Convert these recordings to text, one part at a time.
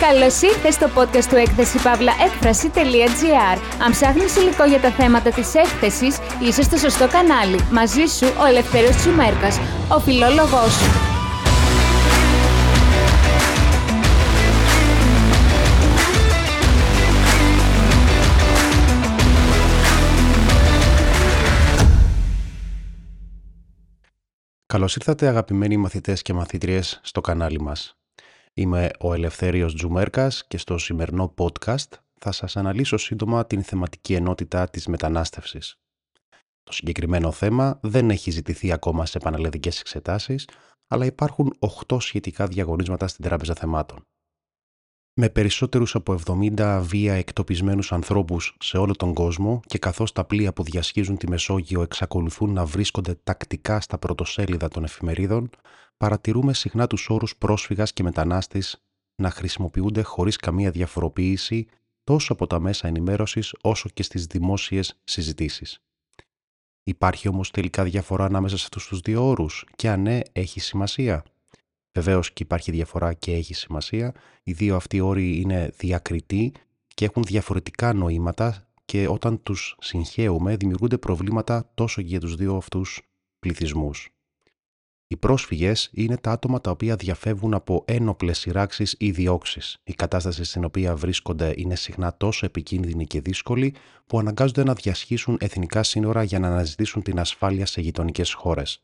Καλώς ήρθες στο podcast του έκθεση παύλαέκφραση.gr. Αν ψάχνεις υλικό για τα θέματα της έκθεσης, είσαι στο σωστό κανάλι. Μαζί σου ο Ελευθέρω Τσουμέρκας, ο φιλόλογός σου. Καλώς ήρθατε αγαπημένοι μαθητές και μαθήτριες στο κανάλι μας. Είμαι ο Ελευθέριος Τζουμέρκας και στο σημερινό podcast θα σας αναλύσω σύντομα την θεματική ενότητα της μετανάστευσης. Το συγκεκριμένο θέμα δεν έχει ζητηθεί ακόμα σε πανελλαδικές εξετάσεις, αλλά υπάρχουν 8 σχετικά διαγωνίσματα στην Τράπεζα Θεμάτων. Με περισσότερους από 70 βία εκτοπισμένους ανθρώπους σε όλο τον κόσμο και καθώς τα πλοία που διασχίζουν τη Μεσόγειο εξακολουθούν να βρίσκονται τακτικά στα πρωτοσέλιδα των εφημερίδων, παρατηρούμε συχνά τους όρους πρόσφυγας και μετανάστης να χρησιμοποιούνται χωρίς καμία διαφοροποίηση τόσο από τα μέσα ενημέρωσης όσο και στις δημόσιες συζητήσεις. Υπάρχει όμως τελικά διαφορά ανάμεσα σε αυτούς τους δύο όρους; Και αν ναι, έχει σημασία; Βεβαίως και υπάρχει διαφορά και έχει σημασία. Οι δύο αυτοί όροι είναι διακριτοί και έχουν διαφορετικά νοήματα και όταν τους συγχαίουμε δημιουργούνται προβλήματα τόσο και για τους δύο αυτούς πληθυσμούς. Οι πρόσφυγες είναι τα άτομα τα οποία διαφεύγουν από ένοπλες σειράξεις ή διώξεις. Η κατάσταση στην οποία βρίσκονται είναι συχνά τόσο επικίνδυνη και δύσκολη που αναγκάζονται να διασχίσουν εθνικά σύνορα για να αναζητήσουν την ασφάλεια σε γειτονικές χώρες.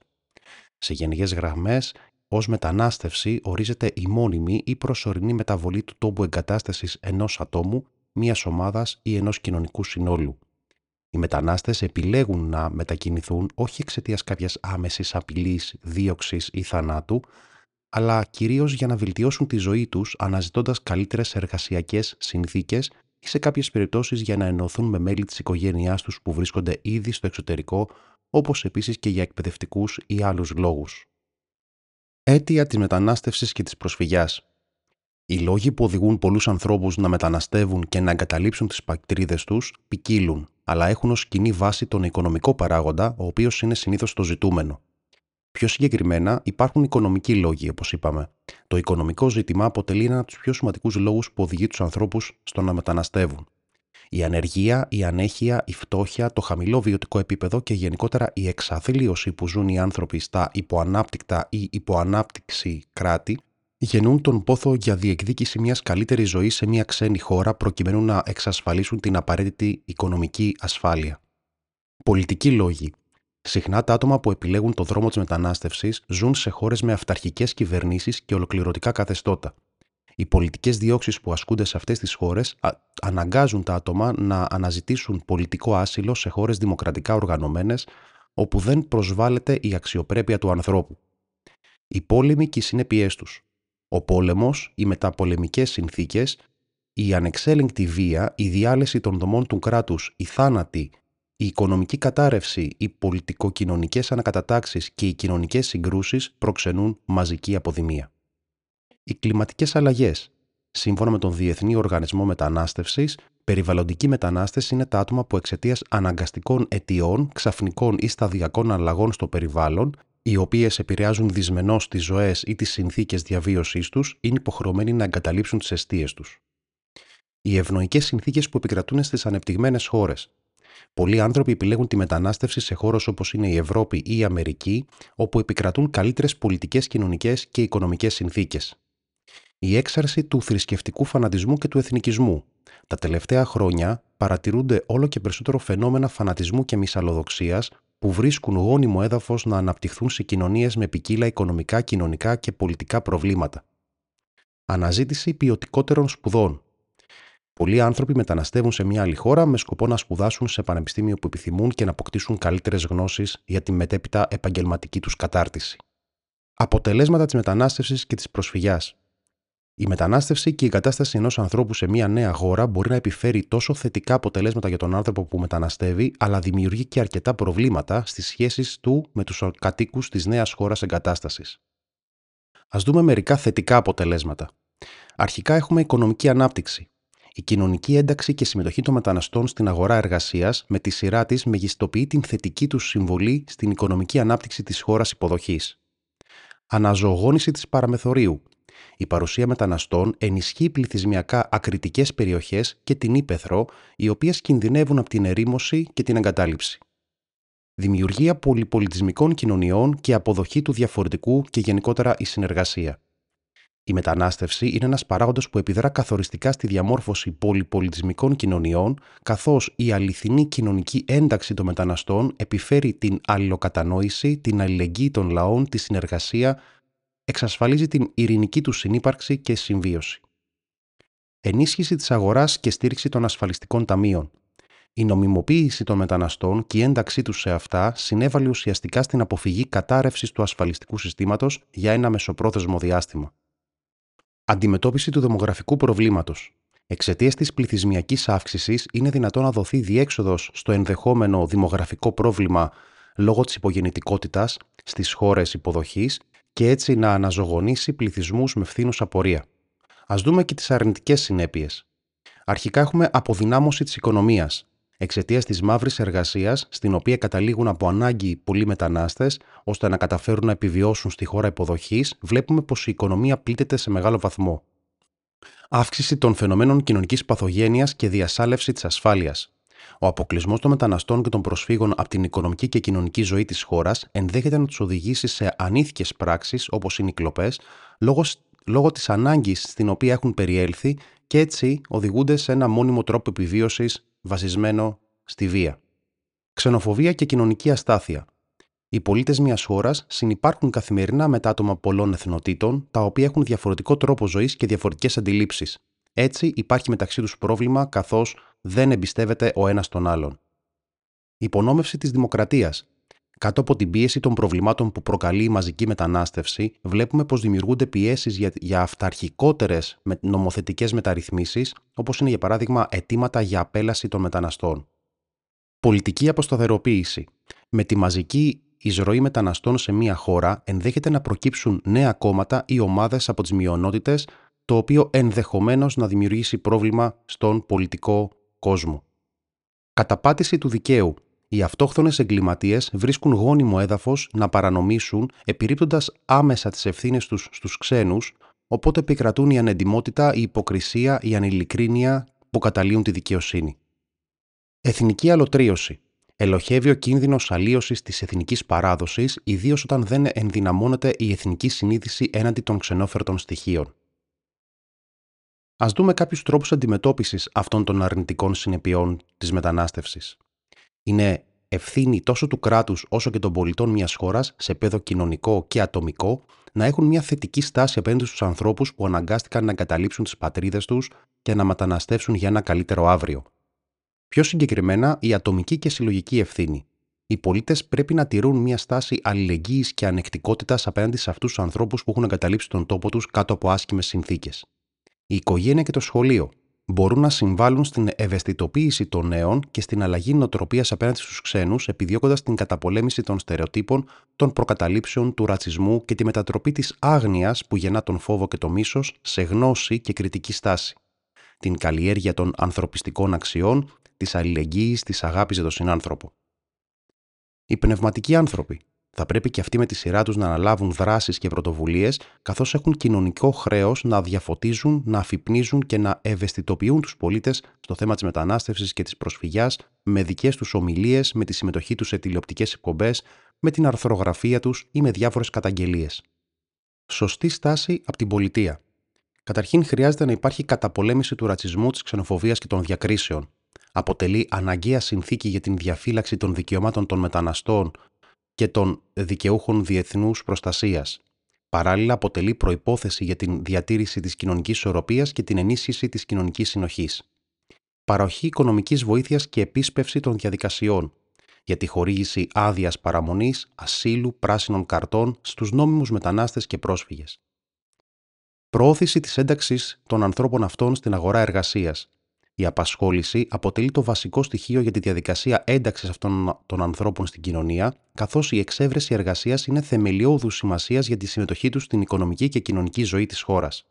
Σε γενικές γραμμές, ως μετανάστευση ορίζεται η μόνιμη ή προσωρινή μεταβολή του τόπου εγκατάστασης ενός ατόμου, μιας ομάδας ή ενός κοινωνικού συνόλου. Οι μετανάστες επιλέγουν να μετακινηθούν όχι εξαιτίας κάποιας άμεσης απειλής, δίωξης ή θανάτου, αλλά κυρίως για να βελτιώσουν τη ζωή τους αναζητώντας καλύτερες εργασιακές συνθήκες ή σε κάποιες περιπτώσεις για να ενωθούν με μέλη της οικογένειάς τους που βρίσκονται ήδη στο εξωτερικό, όπως επίσης και για εκπαιδευτικούς ή άλλους λόγους. Αίτια της μετανάστευσης και της προσφυγιάς. Οι λόγοι που οδηγούν πολλούς ανθρώπους να μεταναστεύουν και να εγκαταλείψουν τις πατρίδες τους ποικίλουν, αλλά έχουν ως κοινή βάση τον οικονομικό παράγοντα, ο οποίος είναι συνήθως το ζητούμενο. Πιο συγκεκριμένα, υπάρχουν οικονομικοί λόγοι, όπως είπαμε. Το οικονομικό ζήτημα αποτελεί ένα από τους πιο σημαντικούς λόγους που οδηγεί τους ανθρώπους στο να μεταναστεύουν. Η ανεργία, η ανέχεια, η φτώχεια, το χαμηλό βιωτικό επίπεδο και γενικότερα η εξαθλίωση που ζουν οι άνθρωποι στα υποανάπτυκτα ή υποανάπτυξη κράτη γεννούν τον πόθο για διεκδίκηση μιας καλύτερης ζωής σε μια ξένη χώρα προκειμένου να εξασφαλίσουν την απαραίτητη οικονομική ασφάλεια. Πολιτικοί λόγοι. Συχνά τα άτομα που επιλέγουν το δρόμο της μετανάστευσης ζουν σε χώρες με αυταρχικές κυβερνήσεις και ολοκληρωτικά καθεστώτα. Οι πολιτικές διώξεις που ασκούνται σε αυτές τις χώρες αναγκάζουν τα άτομα να αναζητήσουν πολιτικό άσυλο σε χώρες δημοκρατικά οργανωμένες, όπου δεν προσβάλλεται η αξιοπρέπεια του ανθρώπου. Οι πόλεμοι και οι συνέπειές τους. Ο πόλεμος, οι μεταπολεμικές συνθήκες, η ανεξέλεγκτη βία, η διάλυση των δομών του κράτους, η θάνατη, η οικονομική κατάρρευση, οι πολιτικοκοινωνικές ανακατατάξεις και οι κοινωνικές συγκρούσεις προξενούν μαζική αποδημία. Οι κλιματικές αλλαγές. Σύμφωνα με τον Διεθνή Οργανισμό Μετανάστευσης, περιβαλλοντική μετανάστευση είναι τα άτομα που εξαιτίας αναγκαστικών αιτιών, ξαφνικών ή σταδιακών αλλαγών στο περιβάλλον οι οποίες επηρεάζουν δυσμενώς τις ζωές ή τις συνθήκες διαβίωσής τους, είναι υποχρεωμένοι να εγκαταλείψουν τις αιστείες τους. Οι ευνοϊκές συνθήκες που επικρατούν στις ανεπτυγμένες χώρες. Πολλοί άνθρωποι επιλέγουν τη μετανάστευση σε χώρες όπως είναι η Ευρώπη ή η Αμερική, όπου επικρατούν καλύτερες πολιτικές, κοινωνικές και οικονομικές συνθήκες. Η έξαρση του θρησκευτικού φανατισμού και του εθνικισμού. Τα τελευταία χρόνια παρατηρούνται όλο και περισσότερο φαινόμενα φανατισμού και μυσαλλοδοξίας που βρίσκουν γόνιμο έδαφος να αναπτυχθούν σε κοινωνίες με ποικίλα οικονομικά, κοινωνικά και πολιτικά προβλήματα. Αναζήτηση ποιοτικότερων σπουδών. Πολλοί άνθρωποι μεταναστεύουν σε μια άλλη χώρα με σκοπό να σπουδάσουν σε πανεπιστήμιο που επιθυμούν και να αποκτήσουν καλύτερες γνώσεις για τη μετέπειτα επαγγελματική τους κατάρτιση. Αποτελέσματα της μετανάστευσης και της προσφυγιάς. Η μετανάστευση και η κατάσταση ενός ανθρώπου σε μια νέα χώρα μπορεί να επιφέρει τόσο θετικά αποτελέσματα για τον άνθρωπο που μεταναστεύει, αλλά δημιουργεί και αρκετά προβλήματα στις σχέσεις του με τους κατοίκους της νέας χώρας εγκατάστασης. Α δούμε μερικά θετικά αποτελέσματα. Αρχικά έχουμε οικονομική ανάπτυξη. Η κοινωνική ένταξη και συμμετοχή των μεταναστών στην αγορά εργασίας με τη σειρά της μεγιστοποιεί την θετική τους συμβολή στην οικονομική ανάπτυξη της χώρας υποδοχής. Αναζωογόνηση της παραμεθορίου Η παρουσία μεταναστών ενισχύει πληθυσμιακά ακριτικές περιοχές και την ύπεθρο, οι οποίες κινδυνεύουν από την ερήμωση και την εγκατάλειψη. Δημιουργία πολυπολιτισμικών κοινωνιών και αποδοχή του διαφορετικού και γενικότερα η συνεργασία. Η μετανάστευση είναι ένας παράγοντα που επιδρά καθοριστικά στη διαμόρφωση πολυπολιτισμικών κοινωνιών, καθώς η αληθινή κοινωνική ένταξη των μεταναστών επιφέρει την αλληλοκατανόηση, την αλληλεγγύη των λαών, τη συνεργασία, εξασφαλίζει την ειρηνική του συνύπαρξη και συμβίωση. Ενίσχυση της αγοράς και στήριξη των ασφαλιστικών ταμείων. Η νομιμοποίηση των μεταναστών και η ένταξή τους σε αυτά συνέβαλε ουσιαστικά στην αποφυγή κατάρρευσης του ασφαλιστικού συστήματος για ένα μεσοπρόθεσμο διάστημα. Αντιμετώπιση του δημογραφικού προβλήματος. Εξαιτίας της πληθυσμιακής αύξησης, είναι δυνατόν να δοθεί διέξοδος στο ενδεχόμενο δημογραφικό πρόβλημα λόγω της υπογεννητικότητας στις χώρες υποδοχής και έτσι να αναζωογονήσει πληθυσμούς με φθήνους απορία. Α δούμε και τις αρνητικές συνέπειες. Αρχικά έχουμε αποδυνάμωση της οικονομίας, εξαιτίας της μαύρης εργασίας, στην οποία καταλήγουν από ανάγκη πολλοί μετανάστες, ώστε να καταφέρουν να επιβιώσουν στη χώρα υποδοχής, βλέπουμε πως η οικονομία πλήττεται σε μεγάλο βαθμό. Αύξηση των φαινομένων κοινωνικής παθογένειας και διασάλευση της ασφάλειας. Ο αποκλεισμός των μεταναστών και των προσφύγων από την οικονομική και κοινωνική ζωή της χώρας ενδέχεται να τους οδηγήσει σε ανήθικες πράξεις όπως είναι οι κλοπές, λόγω, λόγω της ανάγκης στην οποία έχουν περιέλθει και έτσι οδηγούνται σε ένα μόνιμο τρόπο επιβίωσης βασισμένο στη βία. Ξενοφοβία και κοινωνική αστάθεια. Οι πολίτες μιας χώρας συνεπάρχουν καθημερινά με τα άτομα πολλών εθνοτήτων, τα οποία έχουν διαφορετικό τρόπο ζωής και διαφορετικές αντιλήψεις. Έτσι, υπάρχει μεταξύ τους πρόβλημα, καθώς δεν εμπιστεύεται ο ένας τον άλλον. Υπονόμευση της δημοκρατίας. Κάτω από την πίεση των προβλημάτων που προκαλεί η μαζική μετανάστευση, βλέπουμε πως δημιουργούνται πιέσεις για, για αυταρχικότερες νομοθετικές μεταρρυθμίσεις, όπως είναι για παράδειγμα αιτήματα για απέλαση των μεταναστών. Πολιτική αποσταθεροποίηση. Με τη μαζική εισρωή μεταναστών σε μία χώρα ενδέχεται να προκύψουν νέα κόμματα ή ομάδες από τις μειονότητες, το οποίο ενδεχομένως να δημιουργήσει πρόβλημα στον πολιτικό κόσμο. Καταπάτηση του δικαίου οι αυτόχθονες εγκληματίες βρίσκουν γόνιμο έδαφος να παρανομήσουν, επιρρύπτοντας άμεσα τις ευθύνες τους στους ξένους, οπότε επικρατούν η ανεντιμότητα, η υποκρισία, η ανηλικρίνεια που καταλύουν τη δικαιοσύνη. Εθνική αλωτρίωση. Ελοχεύει ο κίνδυνος αλλίωσης της εθνικής παράδοσης, ιδίως όταν δεν ενδυναμώνεται η εθνική συνείδηση έναντι των ξενόφερτων στοιχείων. Α δούμε κάποιους τρόπους αντιμετώπισης αυτών των αρνητικών συνεπειών της μετανάστευσης είναι ευθύνη τόσο του κράτους όσο και των πολιτών μιας χώρας σε επίπεδο κοινωνικό και ατομικό να έχουν μια θετική στάση απέναντι στους ανθρώπους που αναγκάστηκαν να εγκαταλείψουν τις πατρίδες τους και να μεταναστεύσουν για ένα καλύτερο αύριο. Πιο συγκεκριμένα, η ατομική και συλλογική ευθύνη. Οι πολίτες πρέπει να τηρούν μια στάση αλληλεγγύης και ανεκτικότητας απέναντι σε αυτούς τους ανθρώπους που έχουν εγκαταλείψει τον τόπο τους κάτω από άσχημες συνθήκες. Η οικογένεια και το σχολείο μπορούν να συμβάλλουν στην ευαισθητοποίηση των νέων και στην αλλαγή νοοτροπίας απέναντι στους ξένους, επιδιώκοντας την καταπολέμηση των στερεοτύπων, των προκαταλήψεων, του ρατσισμού και τη μετατροπή της άγνοιας που γεννά τον φόβο και το μίσος σε γνώση και κριτική στάση. Την καλλιέργεια των ανθρωπιστικών αξιών, της αλληλεγγύης, της αγάπης για τον συνάνθρωπο. Οι πνευματικοί άνθρωποι θα πρέπει και αυτοί με τη σειρά τους να αναλάβουν δράσεις και πρωτοβουλίες, καθώς έχουν κοινωνικό χρέος να διαφωτίζουν, να αφυπνίζουν και να ευαισθητοποιούν τους πολίτες στο θέμα της μετανάστευσης και της προσφυγιάς με δικές τους ομιλίες, με τη συμμετοχή τους σε τηλεοπτικές εκπομπές, με την αρθρογραφία τους ή με διάφορες καταγγελίες. Σωστή στάση από την πολιτεία. Καταρχήν, χρειάζεται να υπάρχει καταπολέμηση του ρατσισμού, της ξενοφοβίας και των διακρίσεων. Αποτελεί αναγκαία συνθήκη για την διαφύλαξη των δικαιωμάτων των μεταναστών και των δικαιούχων διεθνούς προστασίας. Παράλληλα, αποτελεί προπόθεση για την διατήρηση της κοινωνικής ισορροπίας και την ενίσχυση της κοινωνικής συνοχής. Παροχή οικονομικής βοήθειας και επίσπευση των διαδικασιών για τη χορήγηση άδειας παραμονής, ασύλου, πράσινων καρτών στους νόμιμους μετανάστες και πρόσφυγες. Προώθηση της ένταξης των ανθρώπων αυτών στην αγορά εργασίας, η απασχόληση αποτελεί το βασικό στοιχείο για τη διαδικασία ένταξης αυτών των ανθρώπων στην κοινωνία, καθώς η εξέβρεση εργασίας είναι θεμελιώδους σημασίας για τη συμμετοχή τους στην οικονομική και κοινωνική ζωή της χώρας.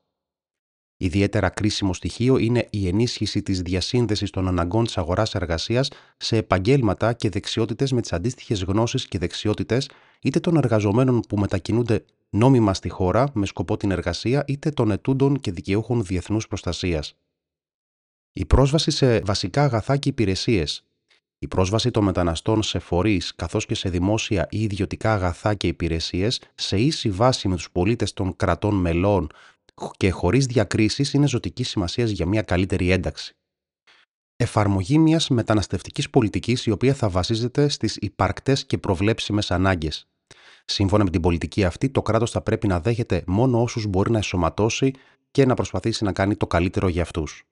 Ιδιαίτερα κρίσιμο στοιχείο είναι η ενίσχυση της διασύνδεσης των αναγκών της αγοράς εργασίας σε επαγγέλματα και δεξιότητες με τις αντίστοιχες γνώσεις και δεξιότητες είτε των εργαζομένων που μετακινούνται νόμιμα στη χώρα με σκοπό την εργασία είτε των ετούντων και δικαιούχων διεθνούς προστασίας. Η πρόσβαση σε βασικά αγαθά και υπηρεσίες, η πρόσβαση των μεταναστών σε φορείς καθώς και σε δημόσια ή ιδιωτικά αγαθά και υπηρεσίες σε ίση βάση με τους πολίτες των κρατών μελών και χωρίς διακρίσεις είναι ζωτική σημασίας για μια καλύτερη ένταξη. Εφαρμογή μιας μεταναστευτικής πολιτικής η οποία θα βασίζεται στις υπαρκτές και προβλέψιμες ανάγκες. Σύμφωνα με την πολιτική αυτή, το κράτος θα πρέπει να δέχεται μόνο όσους μπορεί να εσωματώσει και να προσπαθήσει να κάνει το καλύτερο για αυτούς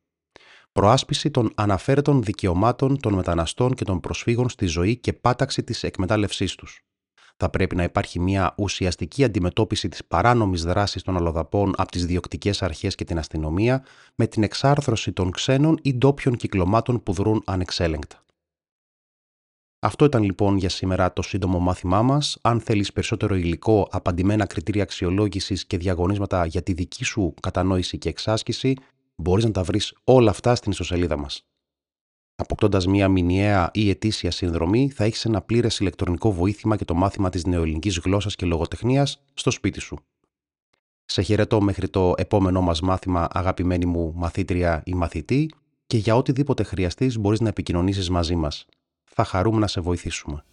προάσπιση των αναφέρετων δικαιωμάτων των μεταναστών και των προσφύγων στη ζωή και πάταξη της εκμετάλλευσής τους. Θα πρέπει να υπάρχει μια ουσιαστική αντιμετώπιση της παράνομης δράσης των αλλοδαπών από τις διοκτικές αρχές και την αστυνομία, με την εξάρθρωση των ξένων ή ντόπιων κυκλωμάτων που δρούν ανεξέλεγκτα. Αυτό ήταν λοιπόν για σήμερα το σύντομο μάθημά μας. Αν θέλεις περισσότερο υλικό, απαντημένα κριτήρια αξιολόγησης και διαγωνίσματα για τη δική σου κατανόηση και εξάσκηση, μπορείς να τα βρεις όλα αυτά στην ιστοσελίδα μας. Αποκτώντας μία μηνιαία ή ετήσια συνδρομή, θα έχεις ένα πλήρες ηλεκτρονικό βοήθημα και το μάθημα της νεοελληνικής γλώσσας και λογοτεχνίας στο σπίτι σου. Σε χαιρετώ μέχρι το επόμενό μας μάθημα, αγαπημένη μου μαθήτρια ή μαθητή, και για οτιδήποτε χρειαστείς μπορείς να επικοινωνήσεις μαζί μας. Θα χαρούμε να σε βοηθήσουμε.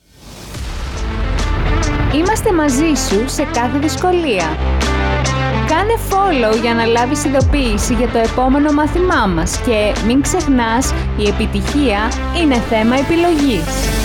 Είμαστε μαζί σου σε κάθε δυσκολία. Κάνε follow για να λάβεις ειδοποίηση για το επόμενο μάθημά μας και μην ξεχνάς, η επιτυχία είναι θέμα επιλογής.